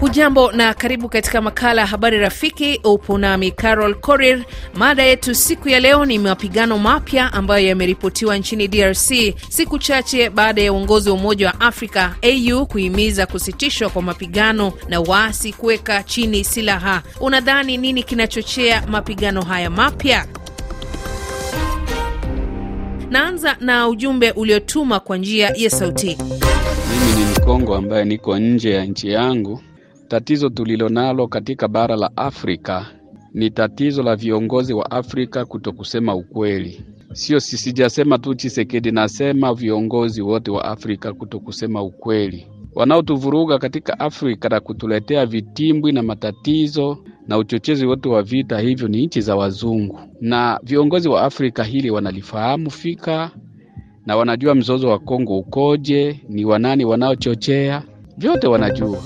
Hujambo na karibu katika makala ya habari rafiki. Upo nami Carol Korir. Mada yetu siku ya leo ni mapigano mapya ambayo yameripotiwa nchini DRC siku chache baada ya uongozi wa Umoja wa Afrika AU kuhimiza kusitishwa kwa mapigano na waasi kuweka chini silaha. Unadhani nini kinachochea mapigano haya mapya? Naanza na ujumbe uliotuma kwa njia ya sauti. Mkongo ambaye niko nje ya nchi yangu. Tatizo tulilonalo katika bara la Afrika ni tatizo la viongozi wa Afrika kutokusema ukweli. Sio sijasema tu Chisekedi, nasema viongozi wote wa Afrika kutokusema ukweli. Wanaotuvuruga katika Afrika na kutuletea vitimbwi na matatizo na uchochezi wote wa vita hivyo ni nchi za wazungu, na viongozi wa Afrika hili wanalifahamu fika na wanajua mzozo wa Kongo ukoje, ni wanani wanaochochea, vyote wanajua.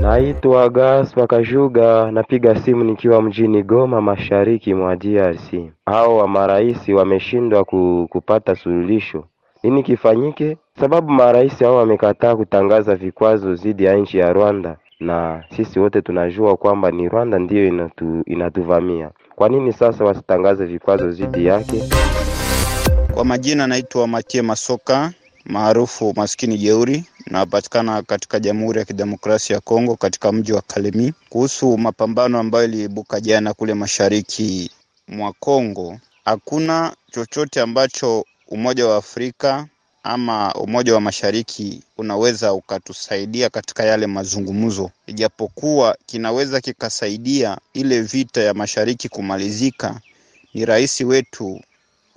Naitwa Gas Wakashuga, napiga simu nikiwa mjini Goma, mashariki mwa DRC. Hao wa marais wameshindwa ku, kupata suluhisho. Nini kifanyike? Sababu marais hao wamekataa kutangaza vikwazo dhidi ya nchi ya Rwanda, na sisi wote tunajua kwamba ni Rwanda ndiyo inatu, inatuvamia. Kwa nini sasa wasitangaze vikwazo dhidi yake? Kwa majina naitwa Matie Masoka maarufu maskini jeuri, napatikana katika Jamhuri ya Kidemokrasia ya Kongo katika mji wa Kalemi. Kuhusu mapambano ambayo iliibuka jana kule mashariki mwa Kongo, hakuna chochote ambacho Umoja wa Afrika ama Umoja wa Mashariki unaweza ukatusaidia katika yale mazungumzo, ijapokuwa kinaweza kikasaidia ile vita ya mashariki kumalizika. Ni rais wetu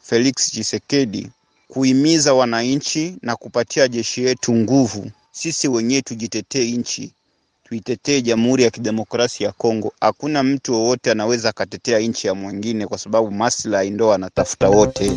Felix Tshisekedi kuhimiza wananchi na kupatia jeshi yetu nguvu. Sisi wenyewe tujitetee nchi, tuitetee Jamhuri ya Kidemokrasia ya Kongo. Hakuna mtu wowote anaweza akatetea nchi ya mwingine, kwa sababu maslahi ndo anatafuta wote.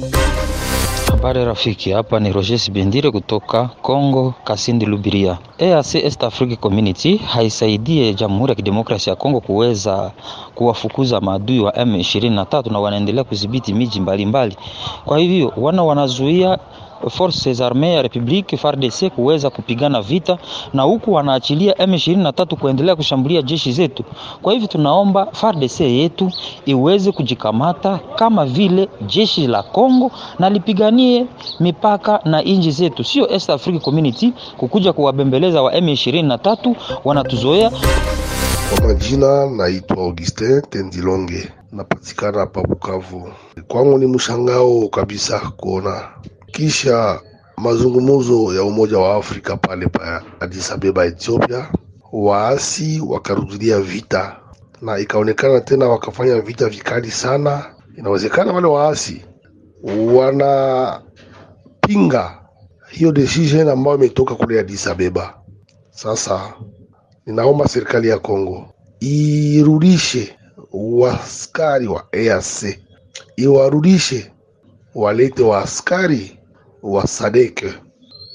Habari rafiki, hapa ni Roger Bendire kutoka Congo Kasindi Lubiria. EAC East Africa Community haisaidie Jamhuri ya Kidemokrasia ya Kongo kuweza kuwafukuza maadui wa M23 na wanaendelea kudhibiti miji mbalimbali. Kwa hivyo wana wanazuia Forces Armee ya Republique FARDC kuweza kupigana vita na huku wanaachilia M23 kuendelea kushambulia jeshi zetu. Kwa hivyo tunaomba FARDC yetu iweze kujikamata kama vile jeshi la Kongo na lipiganie mipaka na inji zetu, sio East African Community kukuja kuwabembeleza wa M23 wanatuzoea. Kwa majina naitwa Augustin Tendilonge, napatikana hapa Bukavu. Kwangu ni mshangao kabisa kuona kisha mazungumzo ya Umoja wa Afrika pale pa Addis Ababa, Ethiopia, waasi wakarudilia vita na ikaonekana tena wakafanya vita vikali sana. Inawezekana wale waasi wanapinga hiyo decision ambayo imetoka kule Addis Ababa. Sasa ninaomba serikali ya Kongo irudishe waskari wa EAC, iwarudishe walete waaskari wa Sadek,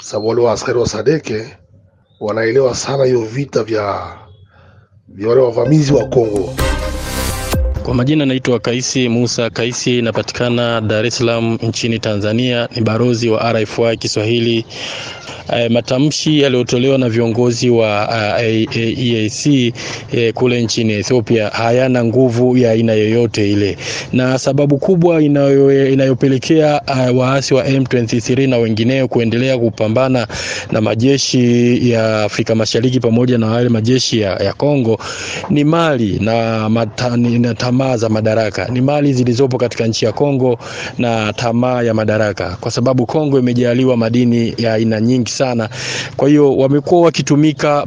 sababu wale waaskari wa Sadeke wanaelewa sana hiyo vita vya vya wale wavamizi wa Kongo. Kwa majina naitwa Kaisi Musa Kaisi, napatikana Dar es Salaam nchini Tanzania, ni barozi wa RFI Kiswahili. Uh, matamshi yaliyotolewa na viongozi wa uh, EAC eh, kule nchini Ethiopia hayana nguvu ya aina yoyote ile, na sababu kubwa inayo, inayopelekea uh, waasi wa M23 na wengineo kuendelea kupambana na majeshi ya Afrika Mashariki pamoja na wale majeshi ya, ya Kongo ni mali na, na tamaa za madaraka. Ni mali zilizopo katika nchi ya Kongo na tamaa ya madaraka, kwa sababu Kongo imejaliwa madini ya aina nyingi sana. Kwa hiyo wamekuwa wakitumika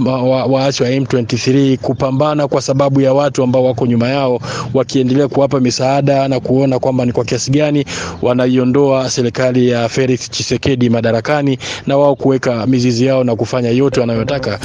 waasi wa M23 kupambana kwa sababu ya watu ambao wako nyuma yao, wakiendelea kuwapa misaada na kuona kwamba ni kwa kiasi gani wanaiondoa serikali ya Felix Tshisekedi madarakani na wao kuweka mizizi yao na kufanya yote wanayotaka.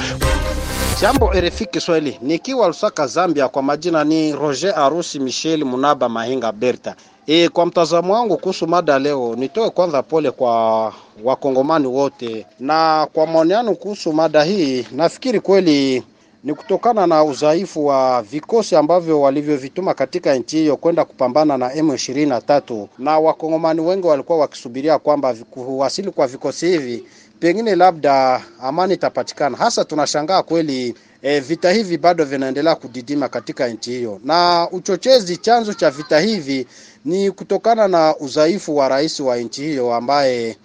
Jambo RFI Kiswahili, nikiwa Lusaka, Zambia. Kwa majina ni Roger Arusi Michel Munaba Mahinga Berta. E, kwa mtazamo wangu kuhusu mada leo, nitoe kwanza pole kwa wakongomani wote, na kwa maoni kuhusu mada hii, nafikiri kweli ni kutokana na udhaifu wa vikosi ambavyo walivyovituma katika nchi hiyo kwenda kupambana na M23, na wakongomani wengi walikuwa wakisubiria kwamba kuwasili kwa vikosi hivi pengine labda amani itapatikana. Hasa tunashangaa kweli e, vita hivi bado vinaendelea kudidima katika nchi hiyo, na uchochezi, chanzo cha vita hivi ni kutokana na udhaifu wa rais wa nchi hiyo ambaye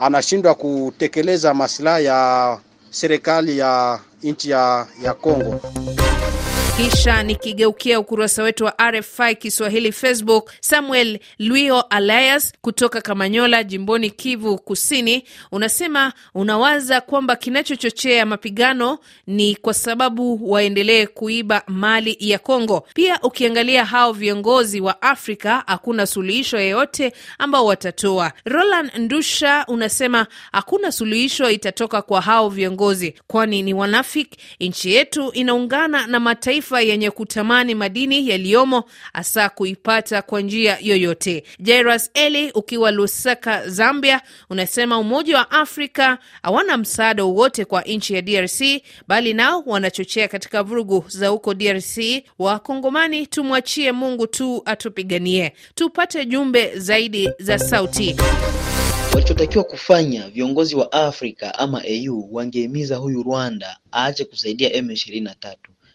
anashindwa kutekeleza maslahi ya serikali ya nchi ya, ya. Kisha nikigeukia ukurasa wetu wa RFI Kiswahili Facebook, Samuel Luio Alias kutoka Kamanyola, jimboni Kivu Kusini, unasema unawaza kwamba kinachochochea mapigano ni kwa sababu waendelee kuiba mali ya Kongo. Pia ukiangalia hao viongozi wa Afrika, hakuna suluhisho yeyote ambao watatoa. Roland Ndusha unasema hakuna suluhisho itatoka kwa hao viongozi, kwani ni wanafiki. Nchi yetu inaungana na mataifa yenye kutamani madini yaliyomo hasa kuipata kwa njia yoyote. Jairus Eli ukiwa Lusaka, Zambia, unasema Umoja wa Afrika hawana msaada wowote kwa nchi ya DRC, bali nao wanachochea katika vurugu za huko DRC. Wakongomani tumwachie Mungu tu atupiganie. Tupate jumbe zaidi za sauti. Walichotakiwa kufanya viongozi wa Afrika ama AU wangehimiza huyu Rwanda aache kusaidia M23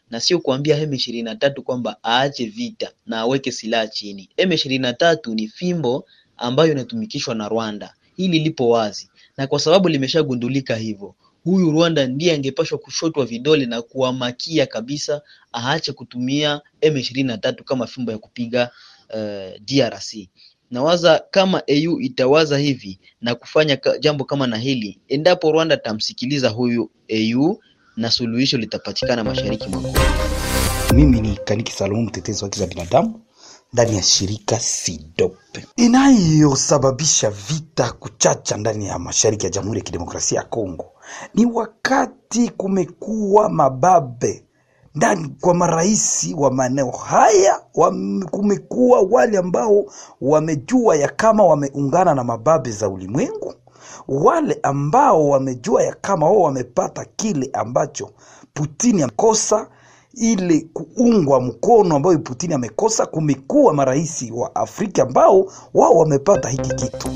na sio kuambia M23 kwamba aache vita na aweke silaha chini. M23 ni fimbo ambayo inatumikishwa na Rwanda, hili lipo wazi, na kwa sababu limeshagundulika hivyo, huyu Rwanda ndiye angepashwa kushotwa vidole na kuamakia kabisa, aache kutumia M23 kama fimbo ya kupiga uh, DRC. Nawaza kama AU itawaza hivi na kufanya jambo kama na hili, endapo Rwanda tamsikiliza huyu AU na suluhisho litapatikana mashariki mwa Kongo. Mimi ni Kaniki Salomu, mtetezi wa haki za binadamu ndani ya shirika SIDOPE. Inayosababisha vita kuchacha ndani ya mashariki ya Jamhuri ya Kidemokrasia ya Kongo ni wakati kumekuwa mababe ndani kwa marais wa maeneo haya wa, kumekuwa wale ambao wamejua ya kama wameungana na mababe za ulimwengu wale ambao wamejua ya kama wao wamepata kile ambacho Putini amekosa, ile kuungwa mkono ambayo Putini amekosa. Kumekuwa marais wa Afrika ambao wao wamepata hiki kitu.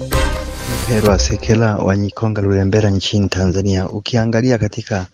Perwa Sekela wa Nyikonga Lulembera nchini Tanzania. Ukiangalia katika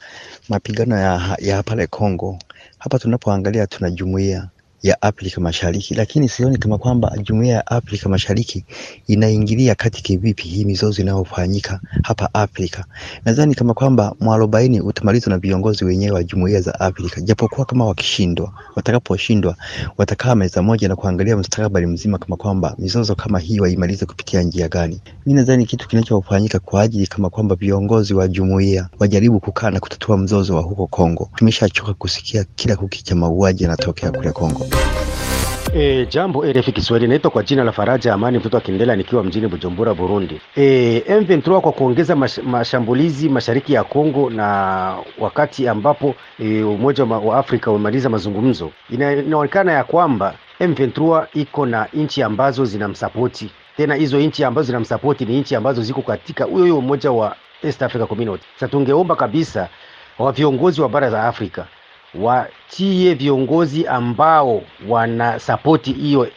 mapigano ya, ya pale Kongo, hapa tunapoangalia tuna jumuiya ya Afrika Mashariki, lakini sioni kama kwamba jumuiya ya Afrika Mashariki inaingilia kati kivipi hii mizozo inayofanyika hapa Afrika. Nadhani kama kwamba mwarobaini utamalizwa na viongozi wenyewe wa jumuiya za Afrika, japokuwa kama wakishindwa, watakaposhindwa watakaa meza moja na kuangalia mustakabali mzima, kama kwamba mizozo kama hii waimalize kupitia njia gani. Mimi nadhani kitu kinachofanyika kwa ajili kama kwamba viongozi wa jumuiya wajaribu kukaa na kutatua mzozo wa huko Kongo. Tumeshachoka kusikia kila kukicha mauaji yanatokea kule Kongo. E, jambo RFI Kiswahili, naitwa kwa jina la Faraja Amani mtoto wa Kindela nikiwa mjini Bujumbura, Burundi. E, M23 kwa kuongeza mash, mashambulizi mashariki ya Kongo na wakati ambapo e, Umoja wa Afrika umemaliza mazungumzo, ina, inaonekana ya kwamba M23 iko na nchi ambazo zinamsapoti tena, hizo nchi ambazo zinamsapoti ni nchi ambazo ziko katika huyo huyo umoja wa East Africa Community. Sasa tungeomba kabisa wa viongozi wa bara za Afrika watie viongozi ambao wanasapoti hiyo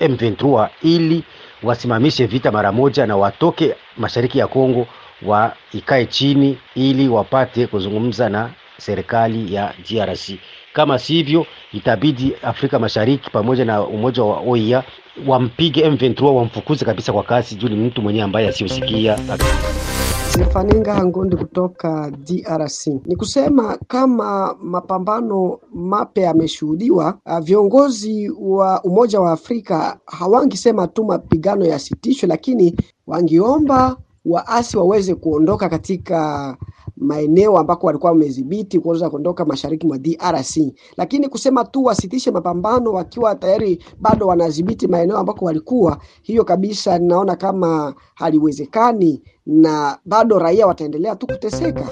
M23 ili wasimamishe vita mara moja na watoke mashariki ya Kongo waikae chini ili wapate kuzungumza na serikali ya DRC. Kama sivyo, itabidi Afrika Mashariki pamoja na umoja wa OIA wampige M23, wamfukuze kabisa kwa kasi, juu ni mtu mwenyewe ambaye asiyosikia. Zefaninga Hangondi kutoka DRC. Ni kusema kama mapambano mapya yameshuhudiwa, viongozi wa Umoja wa Afrika hawangisema tu mapigano yasitishwe, lakini wangiomba waasi waweze kuondoka katika maeneo ambako walikuwa wamedhibiti kuweza kuondoka mashariki mwa DRC, lakini kusema tu wasitishe mapambano wakiwa tayari bado wanadhibiti maeneo ambako walikuwa, hiyo kabisa ninaona kama haliwezekani, na bado raia wataendelea tu kuteseka.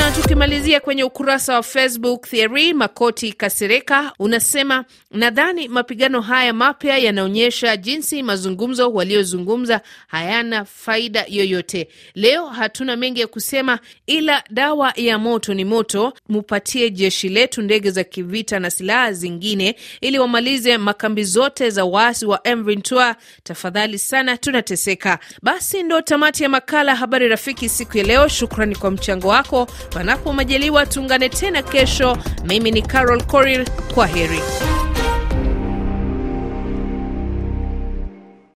Na tukimalizia kwenye ukurasa wa Facebook, Thierry Makoti Kasireka unasema nadhani mapigano haya mapya yanaonyesha jinsi mazungumzo waliozungumza hayana faida yoyote. Leo hatuna mengi ya kusema, ila dawa ya moto ni moto. Mupatie jeshi letu ndege za kivita na silaha zingine, ili wamalize makambi zote za waasi wa M23. Tafadhali sana, tunateseka. Basi ndo tamati tamati ya makala Habari Rafiki siku ya leo. Shukrani kwa mchango wako. Panapo majaliwa, tuungane tena kesho. Mimi ni Carol Korir, kwa heri.